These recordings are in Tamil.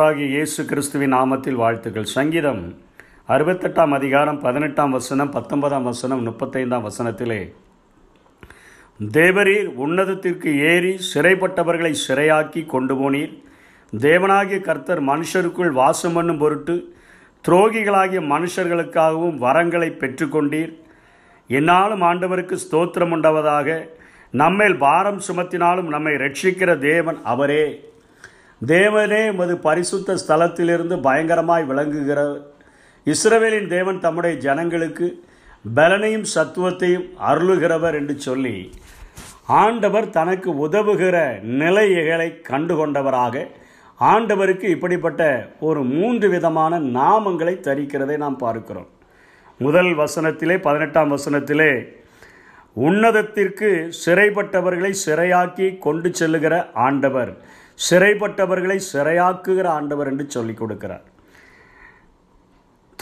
ஆண்டவராகிய இயேசு கிறிஸ்துவின் நாமத்தில் வாழ்த்துக்கள். சங்கீதம் அறுபத்தெட்டாம் அதிகாரம் பதினெட்டாம் வசனம் பத்தொன்பதாம் வசனம் முப்பத்தைந்தாம் வசனத்திலே தேவரீர் உன்னதத்திற்கு ஏறி சிறைப்பட்டவர்களை சிறையாக்கி கொண்டு போனீர் தேவனாகிய கர்த்தர் மனுஷருக்குள் வாசம் பண்ணும் பொருட்டு துரோகிகளாகிய மனுஷர்களுக்காகவும் வரங்களை பெற்றுக்கொண்டீர். என்னாலும் ஆண்டவருக்கு ஸ்தோத்திரம் உண்டவதாக நம்மேல் பாரம் சுமத்தினாலும் நம்மை ரட்சிக்கிற தேவன் அவரே. தேவனே எமது பரிசுத்த ஸ்தலத்திலிருந்து பயங்கரமாய் விளங்குகிற இஸ்ரவேலின் தேவன் தம்முடைய ஜனங்களுக்கு பலனையும் சத்துவத்தையும் அருளுகிறவர் என்று சொல்லி ஆண்டவர் தனக்கு உதவுகிற நிலைகளை கண்டுகொண்டவராக ஆண்டவருக்கு இப்படிப்பட்ட ஒரு மூன்று விதமான நாமங்களை தரிக்கிறதை நாம் பார்க்கிறோம். முதல் வசனத்திலே பதினெட்டாம் வசனத்திலே உன்னதத்திற்கு சிறைப்பட்டவர்களை சிறையாக்கி கொண்டு செல்லுகிற ஆண்டவர் சிறைப்பட்டவர்களை சிறையாக்குகிற ஆண்டவர் என்று சொல்லிக் கொடுக்கிறார்.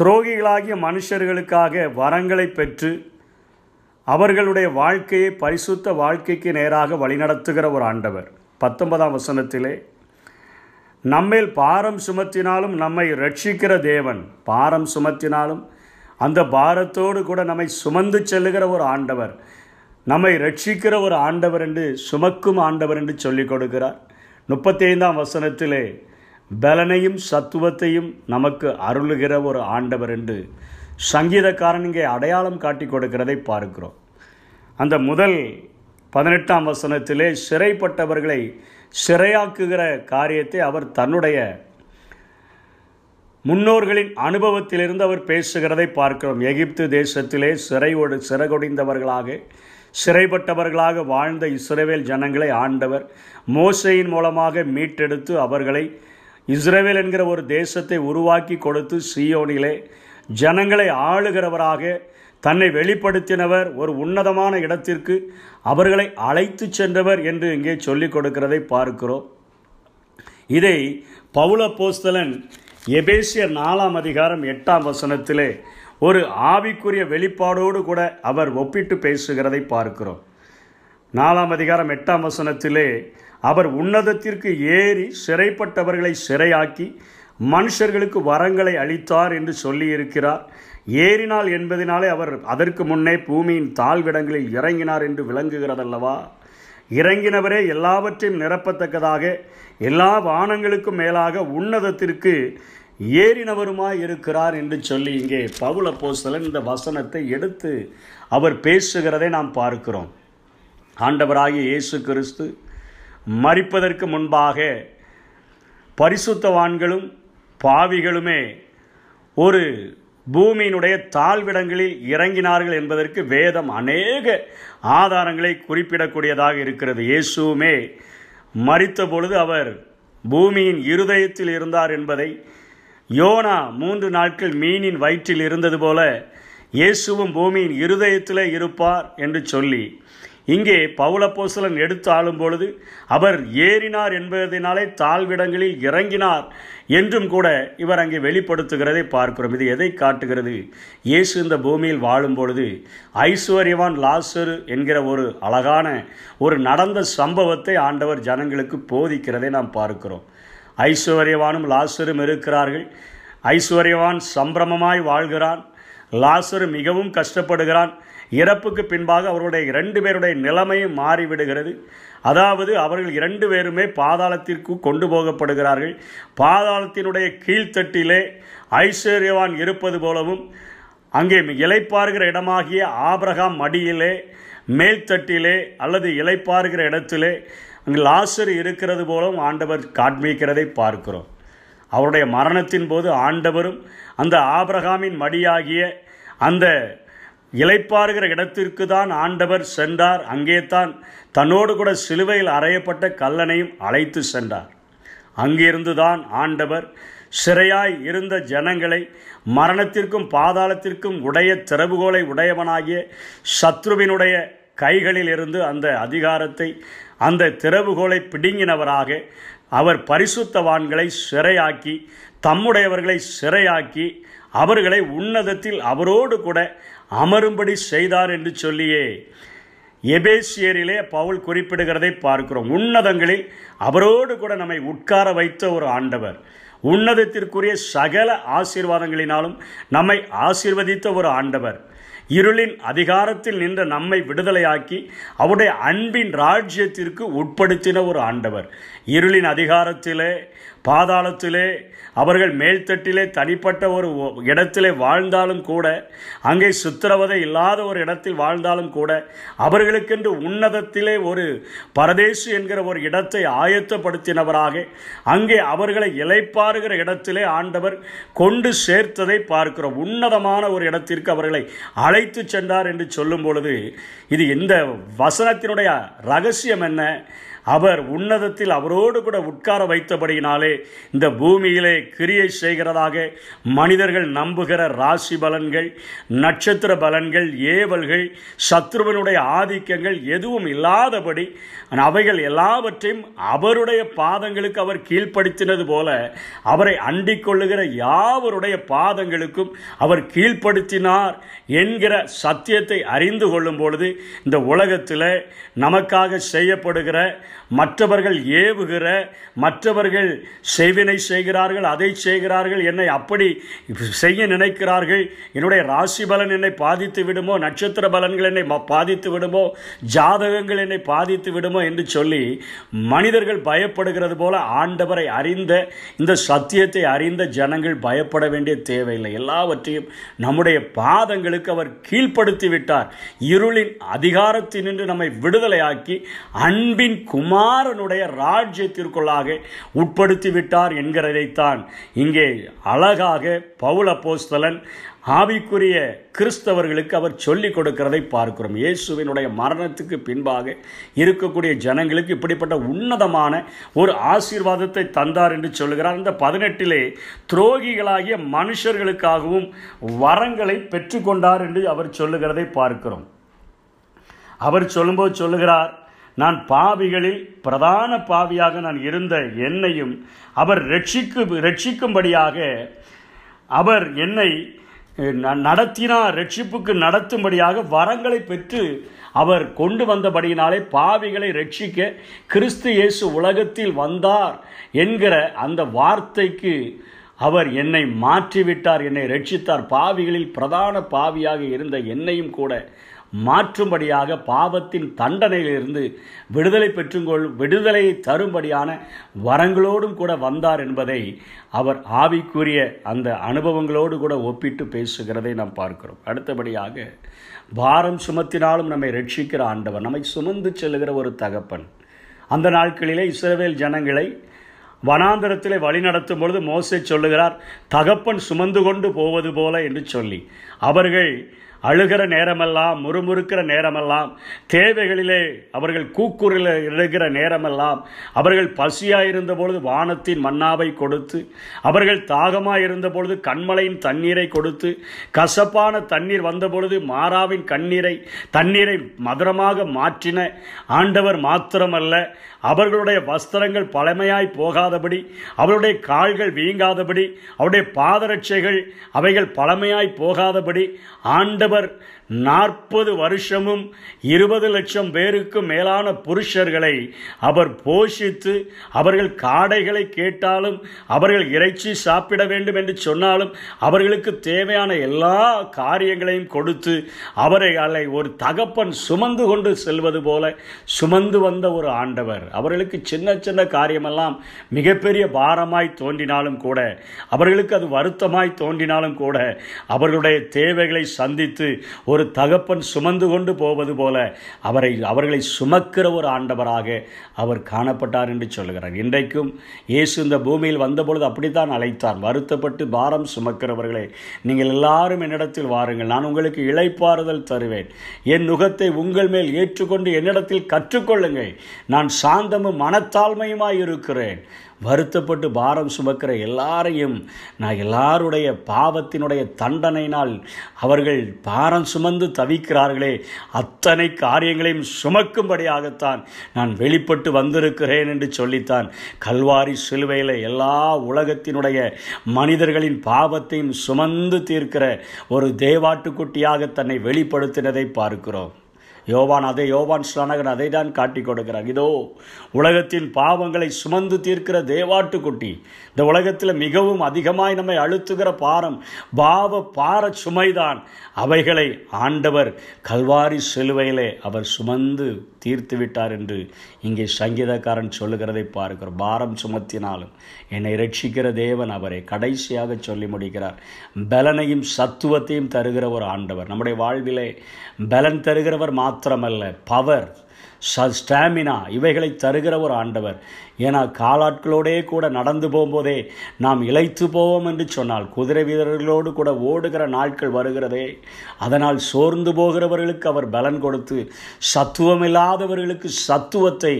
துரோகிகளாகிய மனுஷர்களுக்காக வரங்களை பெற்று அவர்களுடைய வாழ்க்கையை பரிசுத்த வாழ்க்கைக்கு நேராக வழிநடத்துகிற ஒரு ஆண்டவர். பத்தொன்பதாம் வசனத்திலே நம்மேல் பாரம் சுமத்தினாலும் நம்மை ரட்சிக்கிற தேவன். பாரம் சுமத்தினாலும் அந்த பாரத்தோடு கூட நம்மை சுமந்து செல்லுகிற ஒரு ஆண்டவர். நம்மை ரட்சிக்கிற ஒரு ஆண்டவர் என்று சுமக்கும் ஆண்டவர் என்று சொல்லிக் கொடுக்கிறார். முப்பத்தி ஐந்தாம் வசனத்திலே பலனையும் சத்துவத்தையும் நமக்கு அருளுகிற ஒரு ஆண்டவர் என்று சங்கீதக்காரன் இங்கே அடையாளம் காட்டி கொடுக்கிறதை பார்க்கிறோம். அந்த முதல் பதினெட்டாம் வசனத்திலே சிறைப்பட்டவர்களை சிறையாக்குகிற காரியத்தை அவர் தன்னுடைய முன்னோர்களின் அனுபவத்திலிருந்து அவர் பேசுகிறதை பார்க்கிறோம். எகிப்து தேசத்திலே சிறையோடு சிறகொடிந்தவர்களாக சிறைப்பட்டவர்களாக வாழ்ந்த இஸ்ரேவேல் ஜனங்களை ஆண்டவர் மோசையின் மூலமாக மீட்டெடுத்து அவர்களை இஸ்ரேவேல் என்கிற ஒரு தேசத்தை உருவாக்கி கொடுத்து சியோனிலே ஜனங்களை ஆளுகிறவராக தன்னை வெளிப்படுத்தினவர் ஒரு உன்னதமான இடத்திற்கு அவர்களை அழைத்து சென்றவர் என்று இங்கே சொல்லிக் கொடுக்கிறதை பார்க்கிறோம். இதை பவுல போஸ்தலன் எபேசிய நாலாம் அதிகாரம் எட்டாம் வசனத்திலே ஒரு ஆவிக்குரிய வெளிப்பாடோடு கூட அவர் ஒப்பிட்டு பேசுகிறதை பார்க்கிறோம். நாலாம் அதிகாரம் எட்டாம் வசனத்திலே அவர் உன்னதத்திற்கு ஏறி சிறைப்பட்டவர்களை சிறையாக்கி மனுஷர்களுக்கு வரங்களை அளித்தார் என்று சொல்லியிருக்கிறார். ஏறினாள் என்பதினாலே அவர் அதற்கு முன்னே பூமியின் தாழ்விடங்களில் இறங்கினார் என்று விளங்குகிறதல்லவா? இறங்கினவரே எல்லாவற்றையும் நிரப்பத்தக்கதாக எல்லா வானங்களுக்கும் மேலாக உன்னதத்திற்கு ஏறினவருமாய் இருக்கிறார் என்று சொல்லி இங்கே பவுல போஸ்தலன் இந்த வசனத்தை எடுத்து அவர் பேசுகிறதை நாம் பார்க்கிறோம். ஆண்டவராகிய இயேசு கிறிஸ்து மறிப்பதற்கு முன்பாக பரிசுத்தவான்களும் பாவிகளுமே ஒரு பூமியினுடைய தாழ்விடங்களில் இறங்கினார்கள் என்பதற்கு வேதம் அநேக ஆதாரங்களை குறிப்பிடக்கூடியதாக இருக்கிறது. இயேசுவுமே மறித்த பொழுது அவர் பூமியின் இருதயத்தில் இருந்தார் என்பதை யோனா மூன்று நாட்கள் மீனின் வயிற்றில் இருந்தது போல இயேசுவும் பூமியின் இருதயத்தில் இருப்பார் என்று சொல்லி இங்கே பவுலப்போசலன் எடுத்து ஆளும் பொழுது அவர் ஏறினார் என்பதனாலே தாழ்விடங்களில் இறங்கினார் என்றும் கூட இவர் அங்கே வெளிப்படுத்துகிறதை பார்க்கிறோம். இது எதை காட்டுகிறது? இயேசு இந்த பூமியில் வாழும் பொழுது ஐஸ்வர்யவான் லாசரு என்கிற ஒரு அழகான ஒரு நடந்த சம்பவத்தை ஆண்டவர் ஜனங்களுக்கு போதிக்கிறதை நாம் பார்க்கிறோம். ஐஸ்வர்யவானும் லாசரும் இருக்கிறார்கள். ஐஸ்வர்யவான் சம்பிரமமாய் வாழ்கிறான். லாசரு மிகவும் கஷ்டப்படுகிறான். இறப்புக்கு பின்பாக அவருடைய இரண்டு பேருடைய நிலைமையும் மாறிவிடுகிறது. அதாவது அவர்கள் இரண்டு பேருமே பாதாளத்திற்கு கொண்டு போகப்படுகிறார்கள். பாதாளத்தினுடைய கீழ்த்தட்டிலே ஐஸ்வர்யவான் இருப்பது போலவும் அங்கே இலைப்பாருகிற இடமாகிய ஆபிரகாம் மடியிலே மேல்தட்டிலே அல்லது இலைப்பாருகிற இடத்திலே அங்கு லாசர் இருக்கிறது போலும் ஆண்டவர் காண்பிக்கிறதை பார்க்கிறோம். அவருடைய மரணத்தின் போது ஆண்டவரும் அந்த ஆபிரகாமின் மடியாகிய அந்த இலைப்பாருகிற இடத்திற்கு தான் ஆண்டவர் சென்றார். அங்கே தான் தன்னோடு கூட சிலுவையில் அறையப்பட்ட கல்லனையும் அழைத்து சென்றார். அங்கிருந்து தான் ஆண்டவர் சிறையாய் இருந்த ஜனங்களை மரணத்திற்கும் பாதாளத்திற்கும் உடைய திறவுகோலை உடையவனாகிய சத்ருவினுடைய கைகளில் இருந்து அந்த அதிகாரத்தை அந்த திறவுகோலை பிடுங்கினவராக அவர் பரிசுத்தவான்களை சிறையாக்கி தம்முடையவர்களை சிறையாக்கி அவர்களை உன்னதத்தில் அவரோடு கூட அமரும்படி செய்தார் என்று சொல்லியே. எபேசியரிலே பவுல் குறிப்பிடுகிறதை பார்க்கிறோம். உன்னதங்களில் அவரோடு கூட நம்மை உட்கார வைத்த ஒரு ஆண்டவர். உன்னதத்திற்குரிய சகல ஆசீர்வாதங்களினாலும் நம்மை ஆசீர்வதித்த ஒரு ஆண்டவர். இருளின் அதிகாரத்தில் நின்ற நம்மை விடுதலையாக்கி அவருடைய அன்பின் ராஜ்யத்திற்கு உட்படுத்தின ஒரு ஆண்டவர். இருளின் அதிகாரத்திலே பாதாளத்திலே அவர்கள் மேல்தட்டிலே தனிப்பட்ட ஒரு இடத்திலே வாழ்ந்தாலும் கூட அங்கே சித்திரவதை இல்லாத ஒரு இடத்தில் வாழ்ந்தாலும் கூட அவர்களுக்கென்று உன்னதத்திலே ஒரு பரதேசு என்கிற ஒரு இடத்தை ஆயத்தப்படுத்தினவராக அங்கே அவர்களை இலைப்பாருகிற இடத்திலே ஆண்டவர் கொண்டு சேர்த்ததை பார்க்கிறோம். உன்னதமான ஒரு இடத்திற்கு அவர்களை அழைத்து சென்றார் என்று சொல்லும் பொழுது இது இந்த வசனத்தினுடைய ரகசியம் என்ன? அவர் உன்னதத்தில் அவரோடு கூட உட்கார வைத்தபடியினாலே இந்த பூமியிலே கிரியை செய்கிறதாக மனிதர்கள் நம்புகிற ராசி பலன்கள் நட்சத்திர பலன்கள் ஏவல்கள் சத்ருவனுடைய ஆதிக்கங்கள் எதுவும் இல்லாதபடி அவைகள் எல்லாவற்றையும் அவருடைய பாதங்களுக்கு அவர் கீழ்ப்படுத்தினது போல அவரை அண்டிக் கொள்ளுகிற யாவருடைய பாதங்களுக்கும் அவர் கீழ்ப்படுத்தினார் என்கிற சத்தியத்தை அறிந்து கொள்ளும் பொழுது இந்த உலகத்தில் நமக்காக செய்யப்படுகிற மற்றவர்கள் ஏவுகிற மற்றவர்கள் செய்வினை செய்கிறார்கள் அதை செய்கிறார்கள் என்னை அப்படி செய்ய நினைக்கிறார்கள் என்னுடைய ராசி பலன் என்னை பாதித்து விடுமோ நட்சத்திர பலன்கள் என்னை பாதித்து விடுமோ ஜாதகங்கள் என்னை பாதித்து விடுமோ என்று சொல்லி மனிதர்கள் பயப்படுகிறது போல ஆண்டவரை அறிந்த இந்த சத்தியத்தை அறிந்த ஜனங்கள் பயப்பட வேண்டிய தேவையில்லை. எல்லாவற்றையும் நம்முடைய பாதங்களுக்கு அவர் கீழ்ப்படுத்தி விட்டார். இருளின் அதிகாரத்தினின்று நம்மை விடுதலையாக்கி அன்பின் குமாரனுடைய ராஜ்யத்திற்குள்ளாக உட்படுத்தி விட்டார் என்கிறதைத்தான் இங்கே அழகாக பவுல போஸ்தலன் ஆவிக்குரிய கிறிஸ்தவர்களுக்கு அவர் சொல்லிக் கொடுக்கிறதை பார்க்கிறோம். இயேசுவினுடைய மரணத்துக்கு பின்பாக இருக்கக்கூடிய ஜனங்களுக்கு இப்படிப்பட்ட உன்னதமான ஒரு ஆசீர்வாதத்தை தந்தார் என்று சொல்லுகிறார். இந்த பதினெட்டிலே துரோகிகளாகிய மனுஷர்களுக்காகவும் வரங்களை பெற்றுக்கொண்டார் என்று அவர் சொல்லுகிறதை பார்க்கிறோம். அவர் சொல்லும்போது சொல்லுகிறார் நான் பாவிகளில் பிரதான பாவியாக நான் இருந்த என்னையும் அவர் ரட்சிக்கு ரட்சிக்கும்படியாக அவர் என்னை நடத்தினார் ரட்சிப்புக்கு நடத்தும்படியாக வரங்களை பெற்று அவர் கொண்டு வந்தபடியினாலே பாவிகளை ரட்சிக்க கிறிஸ்து இயேசு உலகத்தில் வந்தார் என்கிற அந்த வார்த்தைக்கு அவர் என்னை மாற்றிவிட்டார் என்னை ரட்சித்தார். பாவிகளில் பிரதான பாவியாக இருந்த என்னையும் கூட மாற்றும்படியாக பாவத்தின் தண்டனையிலிருந்து விடுதலை பெற்றுக்கொள் விடுதலையை தரும்படியான வரங்களோடும் கூட வந்தார் என்பதை அவர் ஆவிக்குரிய அந்த அனுபவங்களோடு கூட ஒப்பிட்டு பேசுகிறதை நாம் பார்க்கிறோம். அடுத்தபடியாக பாரம் சுமத்தினாலும் நம்மை ரட்சிக்கிற ஆண்டவர் நம்மை சுமந்து செல்லுகிற ஒரு தகப்பன். அந்த நாட்களிலே இஸ்ரவேல் ஜனங்களை வனாந்தரத்திலே வழி நடத்தும் பொழுது மோசை சொல்லுகிறார் தகப்பன் சுமந்து கொண்டு போவது போல என்று சொல்லி. அவர்கள் அழுகிற நேரமெல்லாம் முறுமுறுக்கிற நேரமெல்லாம் தேவைகளிலே அவர்கள் கூக்குரில் இருக்கிற நேரமெல்லாம் அவர்கள் பசியாக இருந்த பொழுது வானத்தின் மன்னாவை கொடுத்து அவர்கள் தாகமாக இருந்த பொழுது கண்மலையின் தண்ணீரை கொடுத்து கசப்பான தண்ணீர் வந்த பொழுது மாறாவின் கண்ணீரை தண்ணீரை மதுரமாக மாற்றின ஆண்டவர் மாத்திரமல்ல அவர்களுடைய வஸ்திரங்கள் பழமையாய் போகாதபடி அவருடைய கால்கள் வீங்காதபடி அவருடைய பாதரட்சைகள் அவைகள் பழமையாய் போகாதபடி ஆண்ட ஆண்டவர் நாற்பது வருஷமும் இருபது லட்சம் பேருக்கு மேலான புருஷர்களை அவர் போஷித்து அவர்கள் காடைகளை கேட்டாலும் அவர்கள் இறைச்சி சாப்பிட வேண்டும் என்று சொன்னாலும் அவர்களுக்கு தேவையான எல்லா காரியங்களையும் கொடுத்து அவரை அலை ஒரு தகப்பன் சுமந்து கொண்டு செல்வது போல சுமந்து வந்த ஒரு ஆண்டவர். அவர்களுக்கு சின்ன சின்ன காரியமெல்லாம் மிகப்பெரிய பாரமாய் தோன்றினாலும் கூட அவர்களுக்கு அது வருத்தமாய் தோன்றினாலும் கூட அவர்களுடைய தேவைகளை சந்தித்து ஒரு ஒரு தகப்பன் சுமந்து கொண்டு போவது போல அவரை அவர்களை சுமக்கிற ஒரு ஆண்டவராக அவர் காணப்பட்டார் என்று சொல்கிறார் இன்றைக்கும் இயேசு இந்த பூமியில் வந்தபொழுது அப்படித்தான் அழைத்தார் வருத்தப்பட்டு பாரம் சுமக்கிறவர்களே நீங்கள் எல்லாரும் என்னிடத்தில் வாருங்கள். நான் உங்களுக்கு இழைப்பாறுதல் தருவேன். என் நுகத்தை உங்கள் மேல் ஏற்றுக்கொண்டு என்னிடத்தில் கற்றுக்கொள்ளுங்கள். நான் சாந்தமும் மனத்தாழ்மையுமாய் இருக்கிறேன். வருத்தப்பட்டு பாரம் சுமக்கிற எல்லாரையும் நான் எல்லாருடைய பாவத்தினுடைய தண்டனையினால் அவர்கள் பாரம் சுமந்து தவிக்கிறார்களே அத்தனை காரியங்களையும் சுமக்கும்படியாகத்தான் நான் வெளிப்பட்டு வந்திருக்கிறேன் என்று சொல்லித்தான். கல்வாரி சிலுவையில் எல்லா உலகத்தினுடைய மனிதர்களின் பாவத்தையும் சுமந்து தீர்க்கிற ஒரு தேவாட்டுக்குட்டியாக தன்னை வெளிப்படுத்தினதை பார்க்கிறோம். யோவான் அதை யோவான் ஸ்நானகன் அதை தான் காட்டி கொடுக்கிறார். இதோ உலகத்தின் பாவங்களை சுமந்து தீர்க்கிற தேவாட்டுக்குட்டி இந்த உலகத்தில் மிகவும் அதிகமாய் நம்மை அழுத்துகிற பாரம் பாவ பார சுமைதான். அவைகளை ஆண்டவர் கல்வாரி சிலுவையிலே அவர் சுமந்து தீர்த்து விட்டார் என்று இங்கே சங்கீதக்காரன் சொல்லுகிறதை பார்க்கிறோம். பாரம் சுமத்தினாலும் என்னை ரட்சிக்கிற தேவன் அவரை கடைசியாக சொல்லி முடிக்கிறார். பலனையும் சத்துவத்தையும் தருகிற ஒரு ஆண்டவர். நம்முடைய வாழ்விலே பலன் தருகிறவர் மாத்திரமல்ல பவர். ஸ்டாமினா இவைகளை தருகிற ஒரு ஆண்டவர். ஏன்னா காலாட்களோடே கூட நடந்து போகும்போதே நாம் இழைத்து போவோம் என்று சொன்னால் குதிரை வீரர்களோடு கூட ஓடுகிற நாட்கள் வருகிறதே. அதனால் சோர்ந்து போகிறவர்களுக்கு அவர் பலன் கொடுத்து சத்துவமில்லாதவர்களுக்கு சத்துவத்தை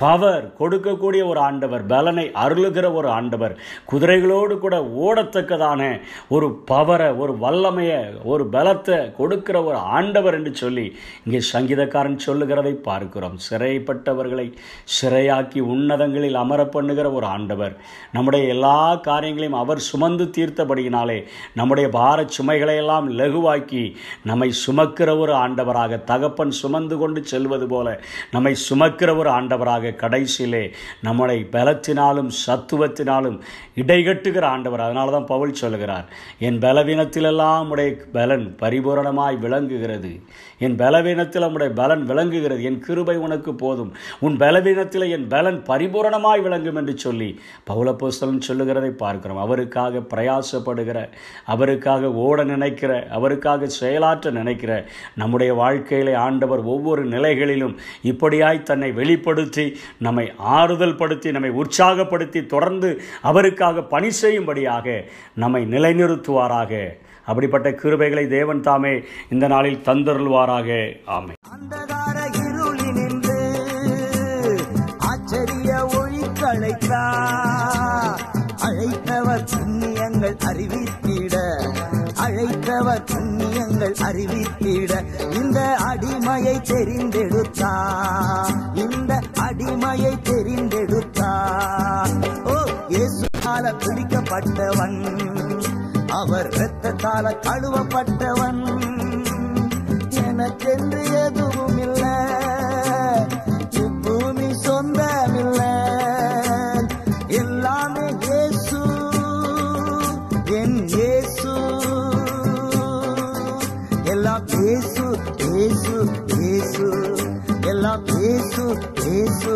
பவர் கொடுக்கக்கூடிய ஒரு ஆண்டவர் பலனை அருளுகிற ஒரு ஆண்டவர் குதிரைகளோடு கூட ஓடத்தக்கதான ஒரு பவரை ஒரு வல்லமையை ஒரு பலத்தை கொடுக்கிற ஒரு ஆண்டவர் என்று சொல்லி இங்கே சங்கீதக்காரன் சொல்லுகிறதை பார்க்கிறோம். சிறைப்பட்டவர்களை சிறையாக்கி உன்னதங்களில் அமர பண்ணுகிற ஒரு ஆண்டவர். நம்முடைய எல்லா காரியங்களையும் அவர் சுமந்து தீர்த்தபடியினாலே நம்முடைய பார சுமைகளை எல்லாம் லகுவாக்கி நம்மை சுமக்கிற ஒரு ஆண்டவராக தகப்பன் சுமந்து கொண்டு செல்வது போல நம்மை சுமக்கிற ஒரு ஆண்டவராக கடைசியிலே நம்மளை பலத்தினாலும் சத்துவத்தினாலும் இடைகட்டுகிற ஆண்டவர். அதனால தான் பவுல் சொல்கிறார் என் பலவீனத்திலெல்லாம் உடைய பலன் பரிபூரணமாய் விளங்குகிறது. என் பலவீனத்தில் உடைய பலன் விளங்குகிறது. என் கிருபை உனக்கு போதும். உன் பலவீனத்தில் என் பலன் பரிபூரணமாய் விளங்கும் என்று சொல்லி பௌலப்போஸ்தலன் சொல்லுகிறதை பார்க்கிறோம். அவருக்காக பிரயாசப்படுகிற அவருக்காக ஓட நினைக்கிற அவருக்காக செயலாற்ற நினைக்கிற நம்முடைய வாழ்க்கையிலே ஆண்டவர் ஒவ்வொரு நிலைகளிலும் இப்படியாய் தன்னை வெளிப்படுத்தி நம்மை ஆறுதல் படுத்தி நம்மை உற்சாகப்படுத்தி தொடர்ந்து அவருக்காக பணி செய்யும்படியாக நம்மை நிலைநிறுத்துவாராக. அப்படிப்பட்ட கிருபைகளை தேவன் தாமே இந்த நாளில் தந்தருள்வாராக. ஆமை ஒளி அழைத்தவர் புண்ணியங்கள் அறிவித்திட. அழைத்தவர் புண்ணியங்கள் அறிவித்திட. இந்த அடிமையை தெரிந்தெடுத்தா. இந்த அடிமையை தெரிந்தெடுத்தா. ஓ இயேசுவால பிடிக்கப்பட்டவன். அவர் இரத்தத்தால கழுவப்பட்டவன். எனக்கென்று எதுவும் இல்லை. இயேசு இயேசு